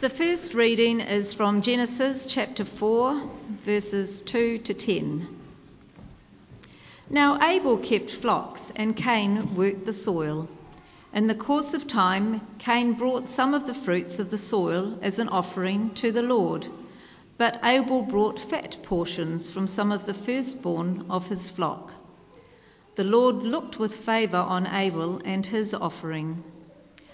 The first reading is from Genesis chapter 4, verses 2 to 10. Now Abel kept flocks, and Cain worked the soil. In the course of time, Cain brought some of the fruits of the soil as an offering to the Lord, but Abel brought fat portions from some of the firstborn of his flock. The Lord looked with favour on Abel and his offering,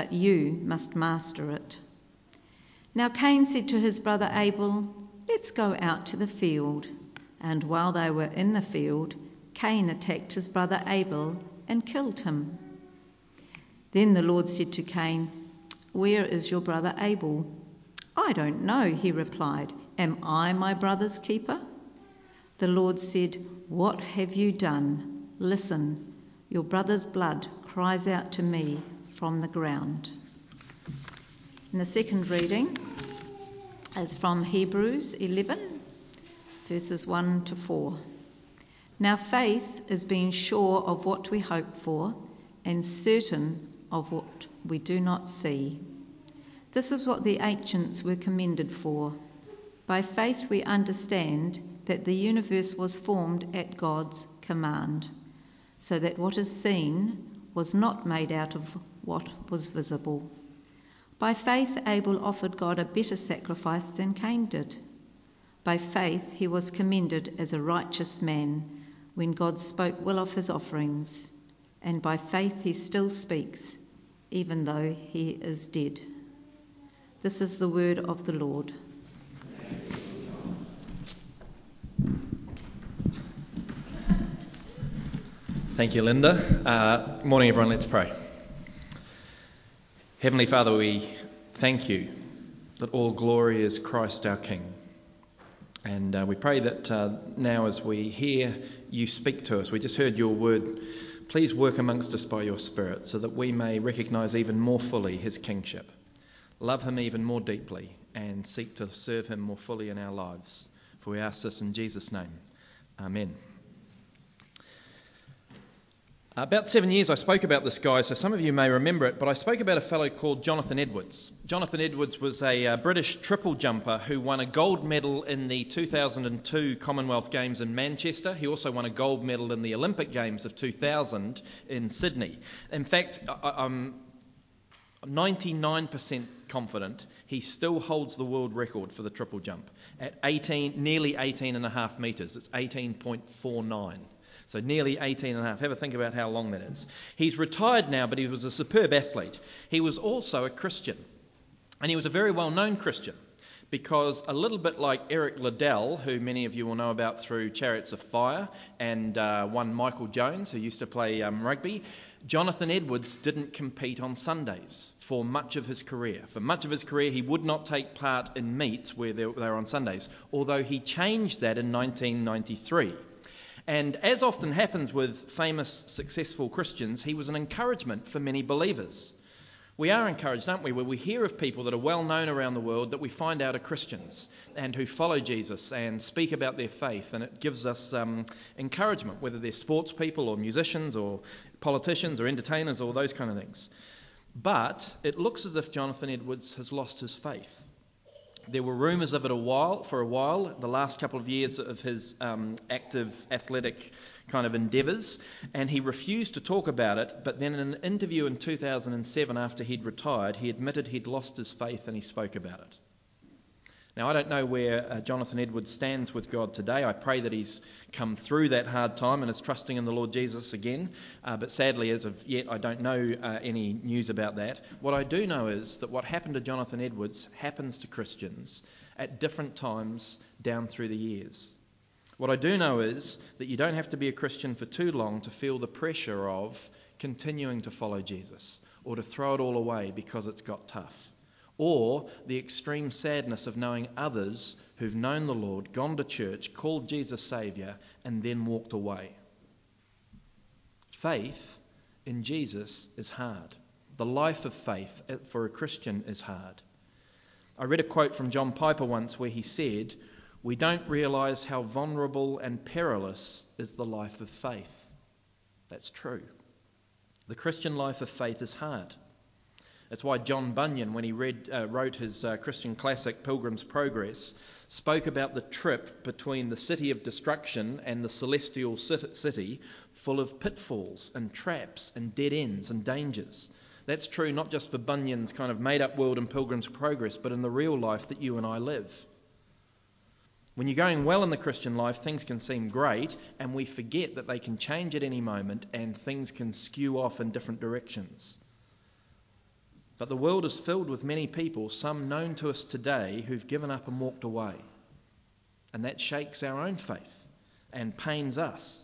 but you must master it. Now Cain said to his brother Abel, Let's go out to the field. And while they were in the field, Cain attacked his brother Abel and killed him. Then the Lord said to Cain, Where is your brother Abel? I don't know, he replied. Am I my brother's keeper? The Lord said, What have you done? Listen, your brother's blood cries out to me from the ground. And the second reading is from Hebrews 11, verses 1 to 4. Now, faith is being sure of what we hope for and certain of what we do not see. This is what the ancients were commended for. By faith, we understand that the universe was formed at God's command, so that what is seen was not made out of what was visible. By faith, Abel offered God a better sacrifice than Cain did. By faith, he was commended as a righteous man when God spoke well of his offerings, and by faith he still speaks, even though he is dead. This is the word of the Lord. Thank you, Linda. Uh, morning, everyone. Let's pray. Heavenly Father, we thank you that all glory is Christ our King. And uh, we pray that uh, now, as we hear you speak to us, we just heard your word. Please work amongst us by your Spirit so that we may recognize even more fully his kingship, love him even more deeply, and seek to serve him more fully in our lives. For we ask this in Jesus' name. Amen. About seven years, I spoke about this guy, so some of you may remember it, but I spoke about a fellow called Jonathan Edwards. Jonathan Edwards was a uh, British triple jumper who won a gold medal in the 2002 Commonwealth Games in Manchester. He also won a gold medal in the Olympic Games of 2000 in Sydney. In fact, I, I'm 99% confident he still holds the world record for the triple jump at 18, nearly 18 and a half metres. It's 18.49. So nearly 18 and a half. Have a think about how long that is. He's retired now, but he was a superb athlete. He was also a Christian. And he was a very well known Christian because a little bit like Eric Liddell, who many of you will know about through Chariots of Fire, and uh, one Michael Jones, who used to play um, rugby, Jonathan Edwards didn't compete on Sundays for much of his career. For much of his career, he would not take part in meets where they were on Sundays, although he changed that in 1993. And as often happens with famous, successful Christians, he was an encouragement for many believers. We are encouraged, aren't we, where we hear of people that are well known around the world that we find out are Christians and who follow Jesus and speak about their faith. And it gives us um, encouragement, whether they're sports people or musicians or politicians or entertainers or those kind of things. But it looks as if Jonathan Edwards has lost his faith. There were rumours of it a while, for a while, the last couple of years of his um, active athletic kind of endeavours, and he refused to talk about it. But then, in an interview in 2007, after he'd retired, he admitted he'd lost his faith and he spoke about it. Now, I don't know where uh, Jonathan Edwards stands with God today. I pray that he's come through that hard time and is trusting in the Lord Jesus again. Uh, but sadly, as of yet, I don't know uh, any news about that. What I do know is that what happened to Jonathan Edwards happens to Christians at different times down through the years. What I do know is that you don't have to be a Christian for too long to feel the pressure of continuing to follow Jesus or to throw it all away because it's got tough or the extreme sadness of knowing others who've known the Lord, gone to church, called Jesus Saviour, and then walked away. Faith in Jesus is hard. The life of faith for a Christian is hard. I read a quote from John Piper once where he said, We don't realise how vulnerable and perilous is the life of faith. That's true. The Christian life of faith is hard. That's why John Bunyan, when he read, uh, wrote his uh, Christian classic Pilgrim's Progress, spoke about the trip between the city of destruction and the celestial city, full of pitfalls and traps and dead ends and dangers. That's true not just for Bunyan's kind of made up world and Pilgrim's Progress, but in the real life that you and I live. When you're going well in the Christian life, things can seem great, and we forget that they can change at any moment and things can skew off in different directions. But the world is filled with many people, some known to us today, who've given up and walked away. And that shakes our own faith and pains us.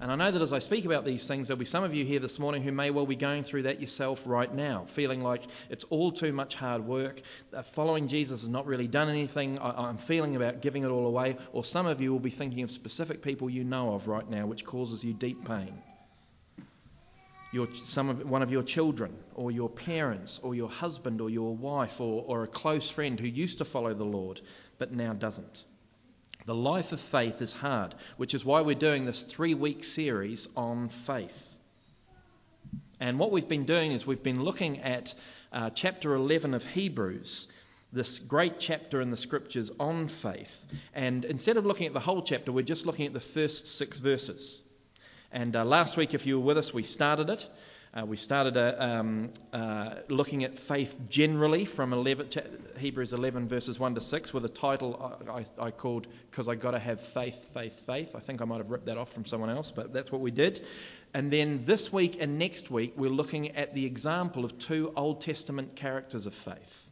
And I know that as I speak about these things, there'll be some of you here this morning who may well be going through that yourself right now, feeling like it's all too much hard work. Following Jesus has not really done anything. I'm feeling about giving it all away. Or some of you will be thinking of specific people you know of right now, which causes you deep pain your, some of, one of your children, or your parents, or your husband, or your wife, or, or a close friend who used to follow the Lord but now doesn't. The life of faith is hard, which is why we're doing this three week series on faith. And what we've been doing is we've been looking at uh, chapter 11 of Hebrews, this great chapter in the scriptures on faith. And instead of looking at the whole chapter, we're just looking at the first six verses. And uh, last week, if you were with us, we started it. Uh, we started uh, um, uh, looking at faith generally from 11, Hebrews 11, verses 1 to 6, with a title I, I called Because I Gotta Have Faith, Faith, Faith. I think I might have ripped that off from someone else, but that's what we did. And then this week and next week, we're looking at the example of two Old Testament characters of faith.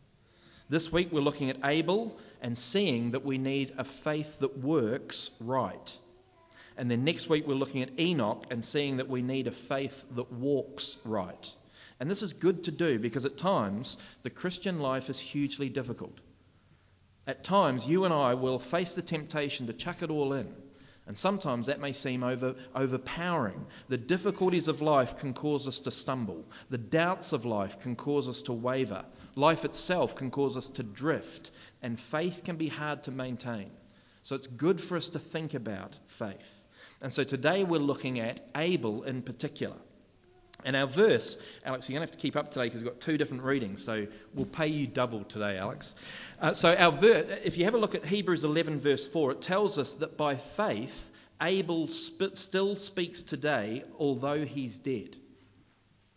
This week, we're looking at Abel and seeing that we need a faith that works right. And then next week, we're looking at Enoch and seeing that we need a faith that walks right. And this is good to do because at times the Christian life is hugely difficult. At times, you and I will face the temptation to chuck it all in. And sometimes that may seem over, overpowering. The difficulties of life can cause us to stumble. The doubts of life can cause us to waver. Life itself can cause us to drift. And faith can be hard to maintain. So it's good for us to think about faith. And so today we're looking at Abel in particular. And our verse, Alex, you're going to have to keep up today because we've got two different readings, so we'll pay you double today, Alex. Uh, so, our ver- if you have a look at Hebrews 11, verse 4, it tells us that by faith, Abel sp- still speaks today, although he's dead.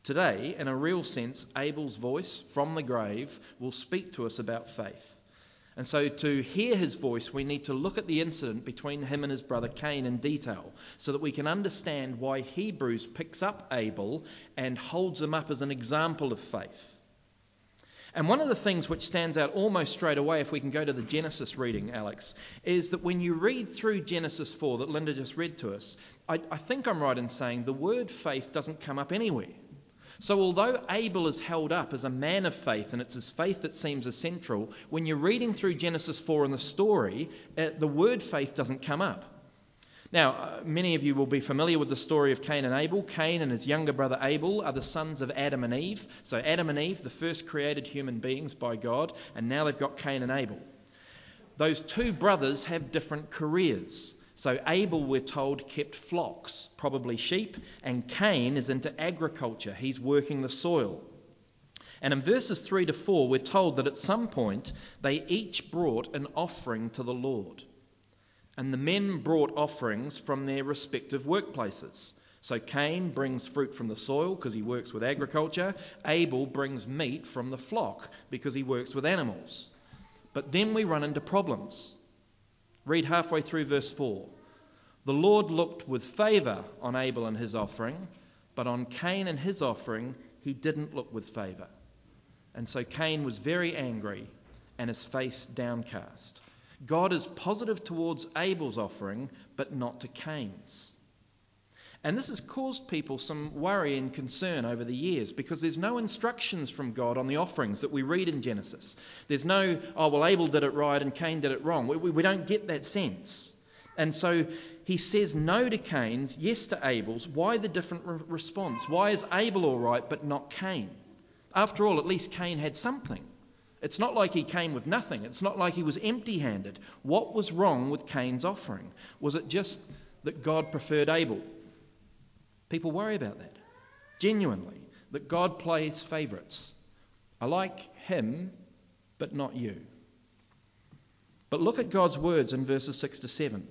Today, in a real sense, Abel's voice from the grave will speak to us about faith. And so, to hear his voice, we need to look at the incident between him and his brother Cain in detail so that we can understand why Hebrews picks up Abel and holds him up as an example of faith. And one of the things which stands out almost straight away, if we can go to the Genesis reading, Alex, is that when you read through Genesis 4 that Linda just read to us, I, I think I'm right in saying the word faith doesn't come up anywhere. So, although Abel is held up as a man of faith, and it's his faith that seems essential, when you're reading through Genesis 4 and the story, uh, the word faith doesn't come up. Now, uh, many of you will be familiar with the story of Cain and Abel. Cain and his younger brother Abel are the sons of Adam and Eve. So, Adam and Eve, the first created human beings by God, and now they've got Cain and Abel. Those two brothers have different careers. So Abel, we're told, kept flocks, probably sheep, and Cain is into agriculture. He's working the soil. And in verses 3 to 4, we're told that at some point they each brought an offering to the Lord. And the men brought offerings from their respective workplaces. So Cain brings fruit from the soil because he works with agriculture. Abel brings meat from the flock because he works with animals. But then we run into problems. Read halfway through verse 4. The Lord looked with favour on Abel and his offering, but on Cain and his offering he didn't look with favour. And so Cain was very angry and his face downcast. God is positive towards Abel's offering, but not to Cain's. And this has caused people some worry and concern over the years because there's no instructions from God on the offerings that we read in Genesis. There's no, oh, well, Abel did it right and Cain did it wrong. We, we, we don't get that sense. And so he says no to Cain's, yes to Abel's. Why the different re- response? Why is Abel all right but not Cain? After all, at least Cain had something. It's not like he came with nothing. It's not like he was empty handed. What was wrong with Cain's offering? Was it just that God preferred Abel? People worry about that. Genuinely. That God plays favourites. I like him, but not you. But look at God's words in verses 6 to 7.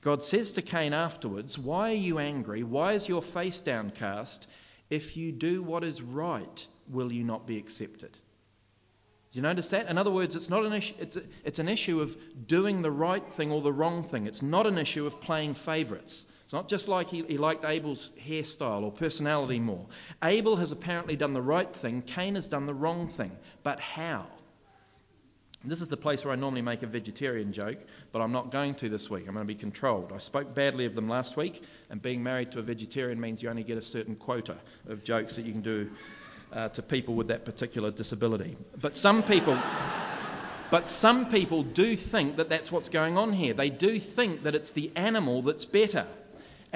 God says to Cain afterwards, Why are you angry? Why is your face downcast? If you do what is right, will you not be accepted? Do you notice that? In other words, it's not an issue, it's, a, it's an issue of doing the right thing or the wrong thing. It's not an issue of playing favourites. It's not just like he, he liked Abel's hairstyle or personality more. Abel has apparently done the right thing, Cain has done the wrong thing. But how? This is the place where I normally make a vegetarian joke, but I'm not going to this week. I'm going to be controlled. I spoke badly of them last week, and being married to a vegetarian means you only get a certain quota of jokes that you can do uh, to people with that particular disability. But some people. But some people do think that that's what's going on here. They do think that it's the animal that's better.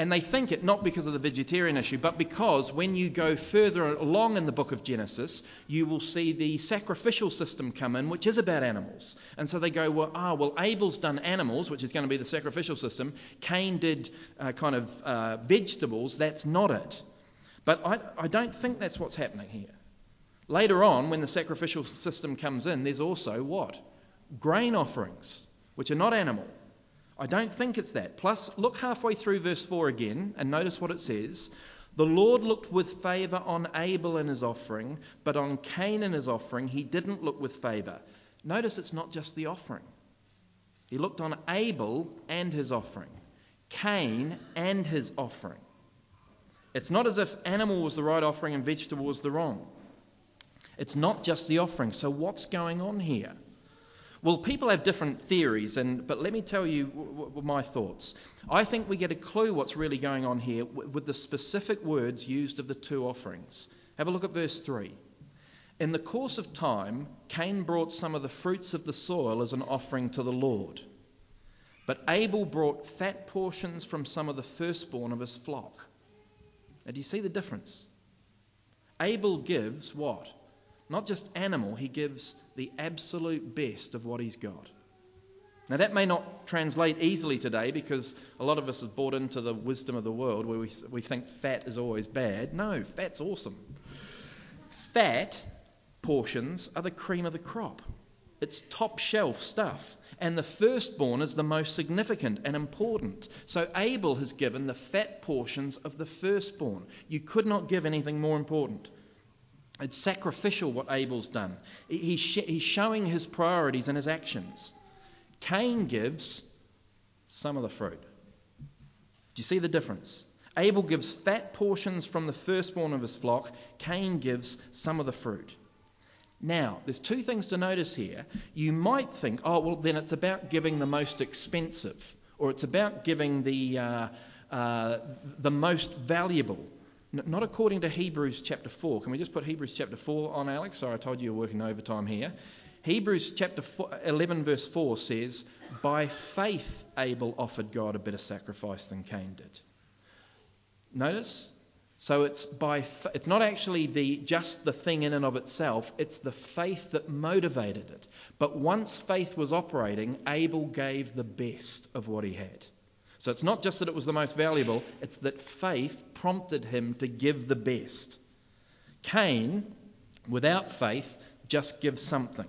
And they think it not because of the vegetarian issue, but because when you go further along in the book of Genesis, you will see the sacrificial system come in, which is about animals. And so they go, well, ah, well, Abel's done animals, which is going to be the sacrificial system. Cain did uh, kind of uh, vegetables. That's not it. But I, I don't think that's what's happening here. Later on, when the sacrificial system comes in, there's also what? Grain offerings, which are not animal. I don't think it's that. Plus, look halfway through verse 4 again and notice what it says. The Lord looked with favour on Abel and his offering, but on Cain and his offering he didn't look with favour. Notice it's not just the offering. He looked on Abel and his offering, Cain and his offering. It's not as if animal was the right offering and vegetable was the wrong. It's not just the offering. So, what's going on here? Well, people have different theories, and, but let me tell you w- w- my thoughts. I think we get a clue what's really going on here w- with the specific words used of the two offerings. Have a look at verse 3. In the course of time, Cain brought some of the fruits of the soil as an offering to the Lord. But Abel brought fat portions from some of the firstborn of his flock. Now, do you see the difference? Abel gives what? Not just animal, he gives the absolute best of what he's got. Now, that may not translate easily today because a lot of us have bought into the wisdom of the world where we, we think fat is always bad. No, fat's awesome. Fat portions are the cream of the crop, it's top shelf stuff. And the firstborn is the most significant and important. So Abel has given the fat portions of the firstborn. You could not give anything more important. It's sacrificial what Abel's done. He's, he's showing his priorities and his actions. Cain gives some of the fruit. Do you see the difference? Abel gives fat portions from the firstborn of his flock, Cain gives some of the fruit. Now, there's two things to notice here. You might think, oh, well, then it's about giving the most expensive, or it's about giving the, uh, uh, the most valuable. Not according to Hebrews chapter 4. Can we just put Hebrews chapter 4 on, Alex? Sorry, I told you you were working overtime here. Hebrews chapter four, 11, verse 4 says, By faith Abel offered God a better sacrifice than Cain did. Notice? So it's by it's not actually the just the thing in and of itself, it's the faith that motivated it. But once faith was operating, Abel gave the best of what he had. So it's not just that it was the most valuable, it's that faith prompted him to give the best. Cain, without faith, just gives something.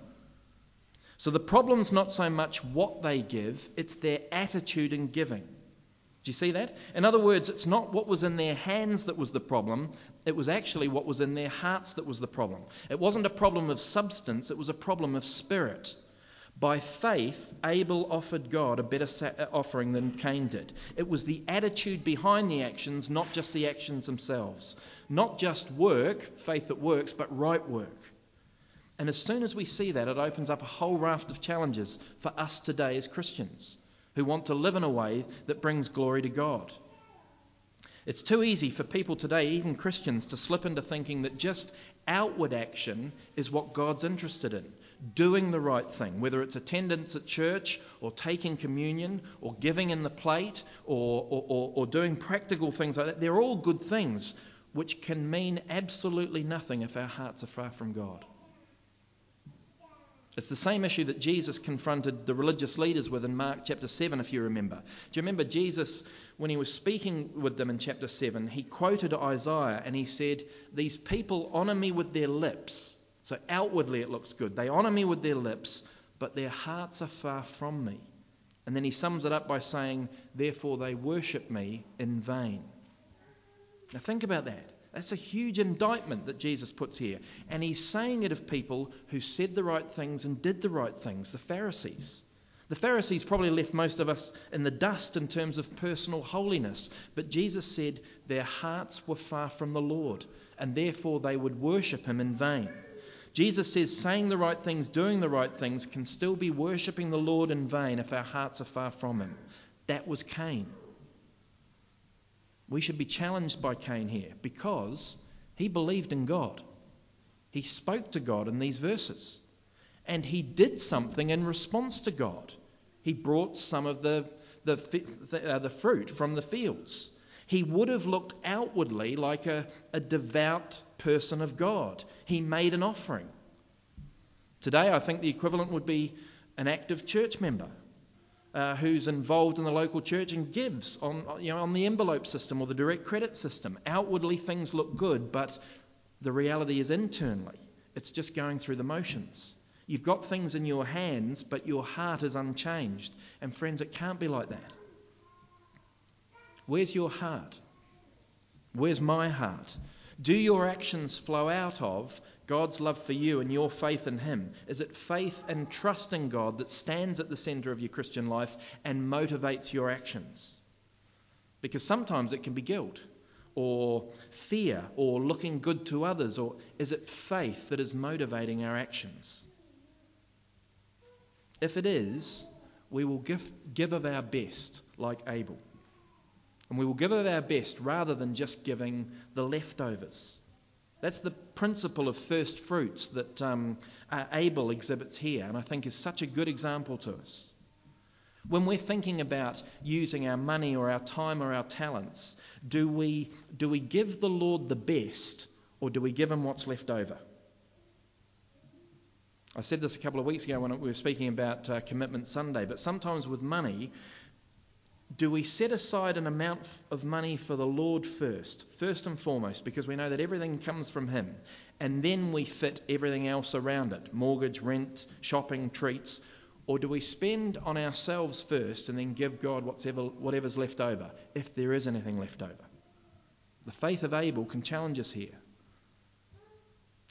So the problem's not so much what they give, it's their attitude in giving. Do you see that? In other words, it's not what was in their hands that was the problem, it was actually what was in their hearts that was the problem. It wasn't a problem of substance, it was a problem of spirit. By faith, Abel offered God a better uh, offering than Cain did. It was the attitude behind the actions, not just the actions themselves. Not just work, faith that works, but right work. And as soon as we see that, it opens up a whole raft of challenges for us today as Christians who want to live in a way that brings glory to God. It's too easy for people today, even Christians, to slip into thinking that just outward action is what God's interested in. Doing the right thing, whether it's attendance at church or taking communion or giving in the plate or, or, or, or doing practical things like that, they're all good things which can mean absolutely nothing if our hearts are far from God. It's the same issue that Jesus confronted the religious leaders with in Mark chapter 7, if you remember. Do you remember Jesus, when he was speaking with them in chapter 7, he quoted Isaiah and he said, These people honour me with their lips. So outwardly it looks good. They honour me with their lips, but their hearts are far from me. And then he sums it up by saying, Therefore they worship me in vain. Now think about that. That's a huge indictment that Jesus puts here. And he's saying it of people who said the right things and did the right things, the Pharisees. The Pharisees probably left most of us in the dust in terms of personal holiness, but Jesus said their hearts were far from the Lord, and therefore they would worship him in vain. Jesus says saying the right things, doing the right things, can still be worshipping the Lord in vain if our hearts are far from him. That was Cain. We should be challenged by Cain here because he believed in God. He spoke to God in these verses. And he did something in response to God. He brought some of the, the, the, uh, the fruit from the fields. He would have looked outwardly like a, a devout person of God. He made an offering. Today, I think the equivalent would be an active church member uh, who's involved in the local church and gives on, you know, on the envelope system or the direct credit system. Outwardly, things look good, but the reality is internally. It's just going through the motions. You've got things in your hands, but your heart is unchanged. And friends, it can't be like that. Where's your heart? Where's my heart? Do your actions flow out of God's love for you and your faith in Him? Is it faith and trust in God that stands at the center of your Christian life and motivates your actions? Because sometimes it can be guilt or fear or looking good to others, or is it faith that is motivating our actions? If it is, we will give, give of our best like Abel. And we will give of our best rather than just giving the leftovers. That's the principle of first fruits that um, uh, Abel exhibits here, and I think is such a good example to us. When we're thinking about using our money or our time or our talents, do we, do we give the Lord the best or do we give him what's left over? I said this a couple of weeks ago when we were speaking about uh, Commitment Sunday, but sometimes with money, do we set aside an amount of money for the Lord first, first and foremost, because we know that everything comes from Him, and then we fit everything else around it mortgage, rent, shopping, treats? Or do we spend on ourselves first and then give God whatever, whatever's left over, if there is anything left over? The faith of Abel can challenge us here.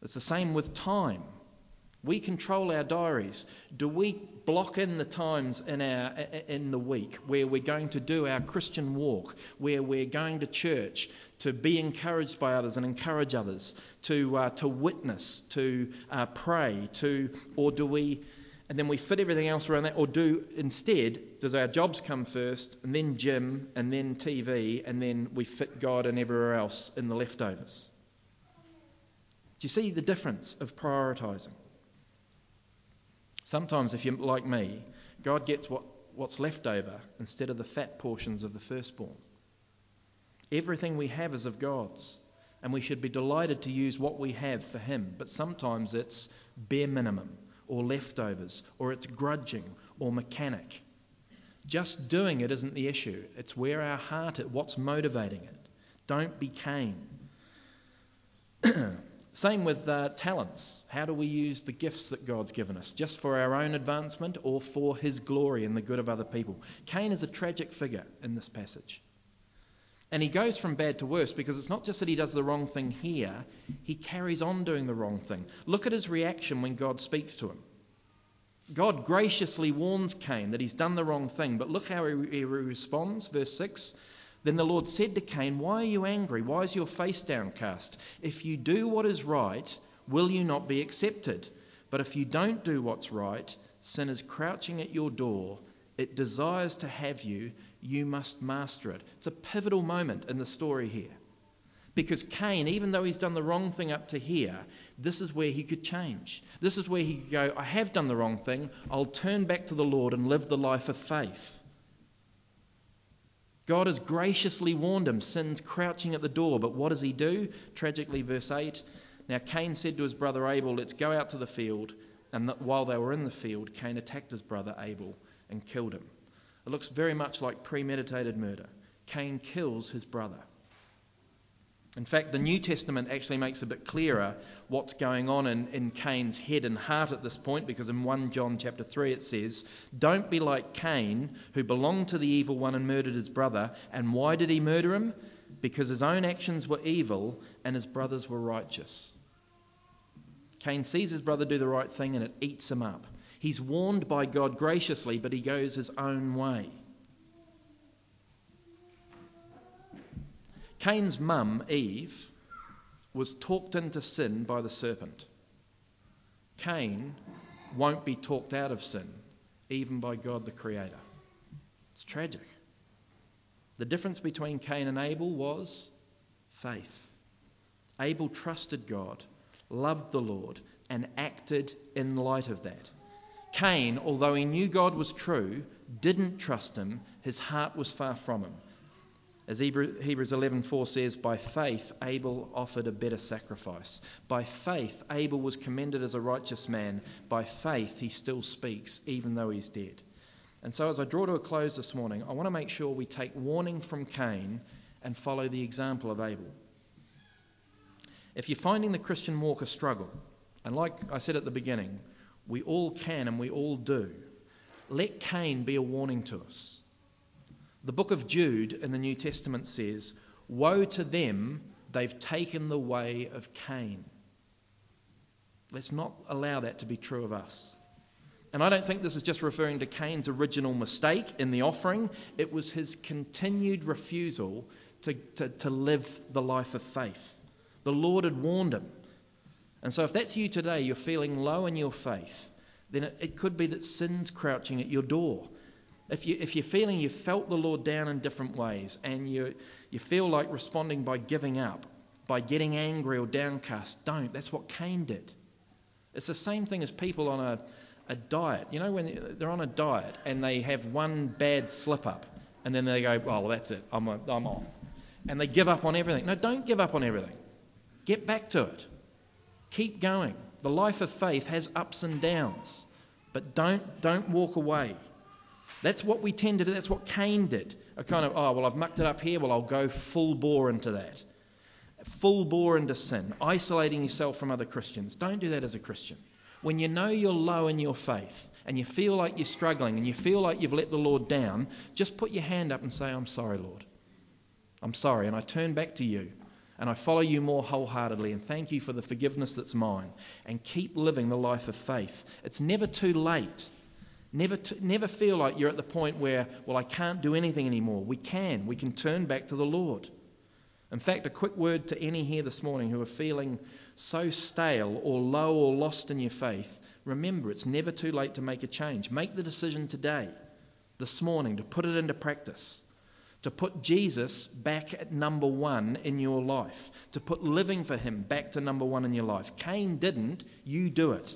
It's the same with time. We control our diaries. Do we block in the times in, our, in the week where we're going to do our Christian walk, where we're going to church to be encouraged by others and encourage others, to, uh, to witness, to uh, pray, to, or do we, and then we fit everything else around that, or do instead, does our jobs come first, and then gym, and then TV, and then we fit God and everywhere else in the leftovers? Do you see the difference of prioritising? Sometimes, if you're like me, God gets what, what's left over instead of the fat portions of the firstborn. Everything we have is of God's, and we should be delighted to use what we have for Him, but sometimes it's bare minimum, or leftovers, or it's grudging, or mechanic. Just doing it isn't the issue, it's where our heart is, what's motivating it. Don't be Cain. Same with uh, talents. How do we use the gifts that God's given us? Just for our own advancement or for His glory and the good of other people? Cain is a tragic figure in this passage. And he goes from bad to worse because it's not just that he does the wrong thing here, he carries on doing the wrong thing. Look at his reaction when God speaks to him. God graciously warns Cain that he's done the wrong thing, but look how he, he responds. Verse 6 then the Lord said to Cain, Why are you angry? Why is your face downcast? If you do what is right, will you not be accepted? But if you don't do what's right, sin is crouching at your door, It desires to have you. You must master it. It's a pivotal moment in the story here. Because Cain, even though he's done the wrong thing up to here, this is where he could change. This is where he could go, I have done the wrong thing. I'll turn back to the Lord and live the life of faith. God has graciously warned him, sin's crouching at the door. But what does he do? Tragically, verse 8 Now Cain said to his brother Abel, Let's go out to the field. And while they were in the field, Cain attacked his brother Abel and killed him. It looks very much like premeditated murder. Cain kills his brother. In fact, the New Testament actually makes a bit clearer what's going on in, in Cain's head and heart at this point, because in 1 John chapter 3 it says, Don't be like Cain, who belonged to the evil one and murdered his brother. And why did he murder him? Because his own actions were evil and his brothers were righteous. Cain sees his brother do the right thing and it eats him up. He's warned by God graciously, but he goes his own way. Cain's mum, Eve, was talked into sin by the serpent. Cain won't be talked out of sin, even by God the Creator. It's tragic. The difference between Cain and Abel was faith. Abel trusted God, loved the Lord, and acted in light of that. Cain, although he knew God was true, didn't trust him. His heart was far from him. As Hebrews 11:4 says, by faith Abel offered a better sacrifice. By faith Abel was commended as a righteous man. By faith he still speaks even though he's dead. And so as I draw to a close this morning, I want to make sure we take warning from Cain and follow the example of Abel. If you're finding the Christian walk a struggle, and like I said at the beginning, we all can and we all do, let Cain be a warning to us. The book of Jude in the New Testament says, Woe to them, they've taken the way of Cain. Let's not allow that to be true of us. And I don't think this is just referring to Cain's original mistake in the offering, it was his continued refusal to, to, to live the life of faith. The Lord had warned him. And so, if that's you today, you're feeling low in your faith, then it, it could be that sin's crouching at your door if, you, if you're feeling you've felt the Lord down in different ways and you, you feel like responding by giving up, by getting angry or downcast, don't. That's what Cain did. It's the same thing as people on a, a diet. You know, when they're on a diet and they have one bad slip up and then they go, oh, well, that's it, I'm, a, I'm off. And they give up on everything. No, don't give up on everything. Get back to it. Keep going. The life of faith has ups and downs, but don't, don't walk away. That's what we tend to do. That's what Cain did. A kind of, oh, well, I've mucked it up here. Well, I'll go full bore into that. Full bore into sin, isolating yourself from other Christians. Don't do that as a Christian. When you know you're low in your faith and you feel like you're struggling and you feel like you've let the Lord down, just put your hand up and say, I'm sorry, Lord. I'm sorry. And I turn back to you and I follow you more wholeheartedly and thank you for the forgiveness that's mine. And keep living the life of faith. It's never too late. Never, t- never feel like you're at the point where, well, I can't do anything anymore. We can. We can turn back to the Lord. In fact, a quick word to any here this morning who are feeling so stale or low or lost in your faith. Remember, it's never too late to make a change. Make the decision today, this morning, to put it into practice, to put Jesus back at number one in your life, to put living for Him back to number one in your life. Cain didn't, you do it.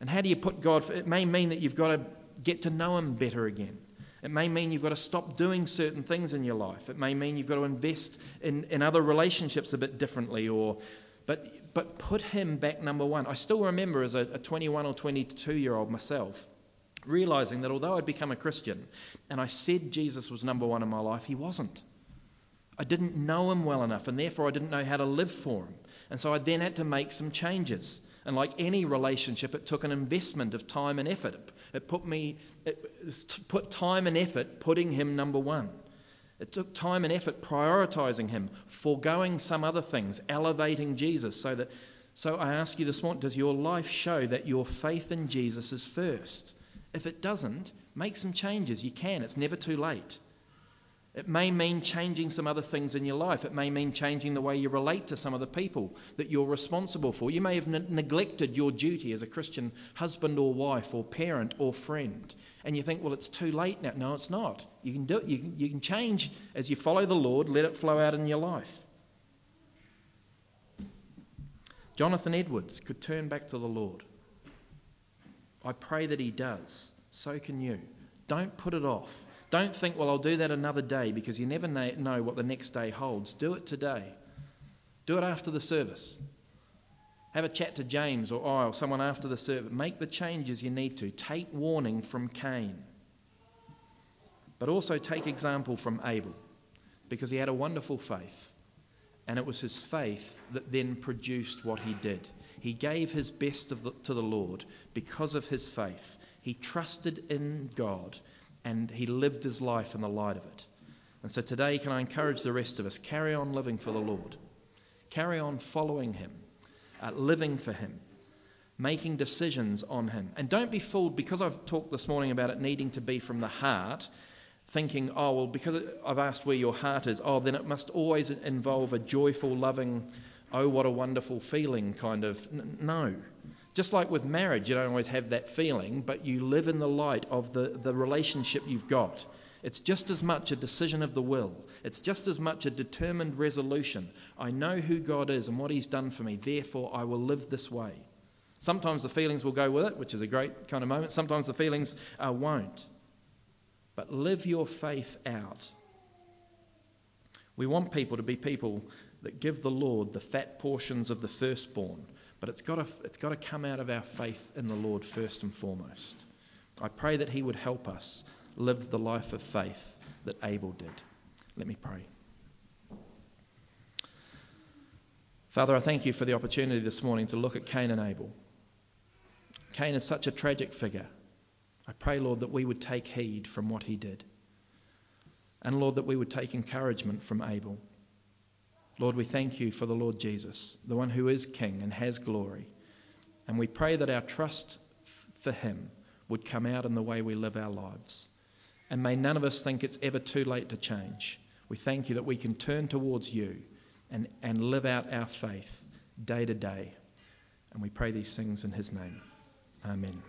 And how do you put God? It may mean that you've got to get to know Him better again. It may mean you've got to stop doing certain things in your life. It may mean you've got to invest in, in other relationships a bit differently or but but put him back number one. I still remember as a, a 21 or 22 year old myself, realizing that although I'd become a Christian and I said Jesus was number one in my life, he wasn't. I didn't know him well enough, and therefore I didn't know how to live for him. And so I then had to make some changes. And like any relationship, it took an investment of time and effort. It put me, it put time and effort putting him number one. It took time and effort prioritizing him, foregoing some other things, elevating Jesus. So that, so I ask you this morning: Does your life show that your faith in Jesus is first? If it doesn't, make some changes. You can. It's never too late. It may mean changing some other things in your life. It may mean changing the way you relate to some of the people that you're responsible for. You may have ne- neglected your duty as a Christian husband or wife or parent or friend. And you think, well, it's too late now. No, it's not. You can do it. You can, you can change as you follow the Lord, let it flow out in your life. Jonathan Edwards could turn back to the Lord. I pray that he does. So can you. Don't put it off. Don't think, well, I'll do that another day because you never know what the next day holds. Do it today. Do it after the service. Have a chat to James or I or someone after the service. Make the changes you need to. Take warning from Cain. But also take example from Abel because he had a wonderful faith. And it was his faith that then produced what he did. He gave his best the, to the Lord because of his faith. He trusted in God and he lived his life in the light of it. And so today, can I encourage the rest of us? Carry on living for the Lord, carry on following him, uh, living for him, making decisions on him. And don't be fooled because I've talked this morning about it needing to be from the heart. Thinking, oh, well, because I've asked where your heart is, oh, then it must always involve a joyful, loving, oh, what a wonderful feeling kind of. No. Just like with marriage, you don't always have that feeling, but you live in the light of the, the relationship you've got. It's just as much a decision of the will. It's just as much a determined resolution. I know who God is and what He's done for me, therefore I will live this way. Sometimes the feelings will go with it, which is a great kind of moment. Sometimes the feelings uh, won't. But live your faith out. We want people to be people that give the Lord the fat portions of the firstborn but it's got, to, it's got to come out of our faith in the Lord first and foremost. I pray that He would help us live the life of faith that Abel did. Let me pray. Father, I thank you for the opportunity this morning to look at Cain and Abel. Cain is such a tragic figure. I pray, Lord, that we would take heed from what he did. And, Lord, that we would take encouragement from Abel. Lord, we thank you for the Lord Jesus, the one who is King and has glory. And we pray that our trust for him would come out in the way we live our lives. And may none of us think it's ever too late to change. We thank you that we can turn towards you and, and live out our faith day to day. And we pray these things in his name. Amen.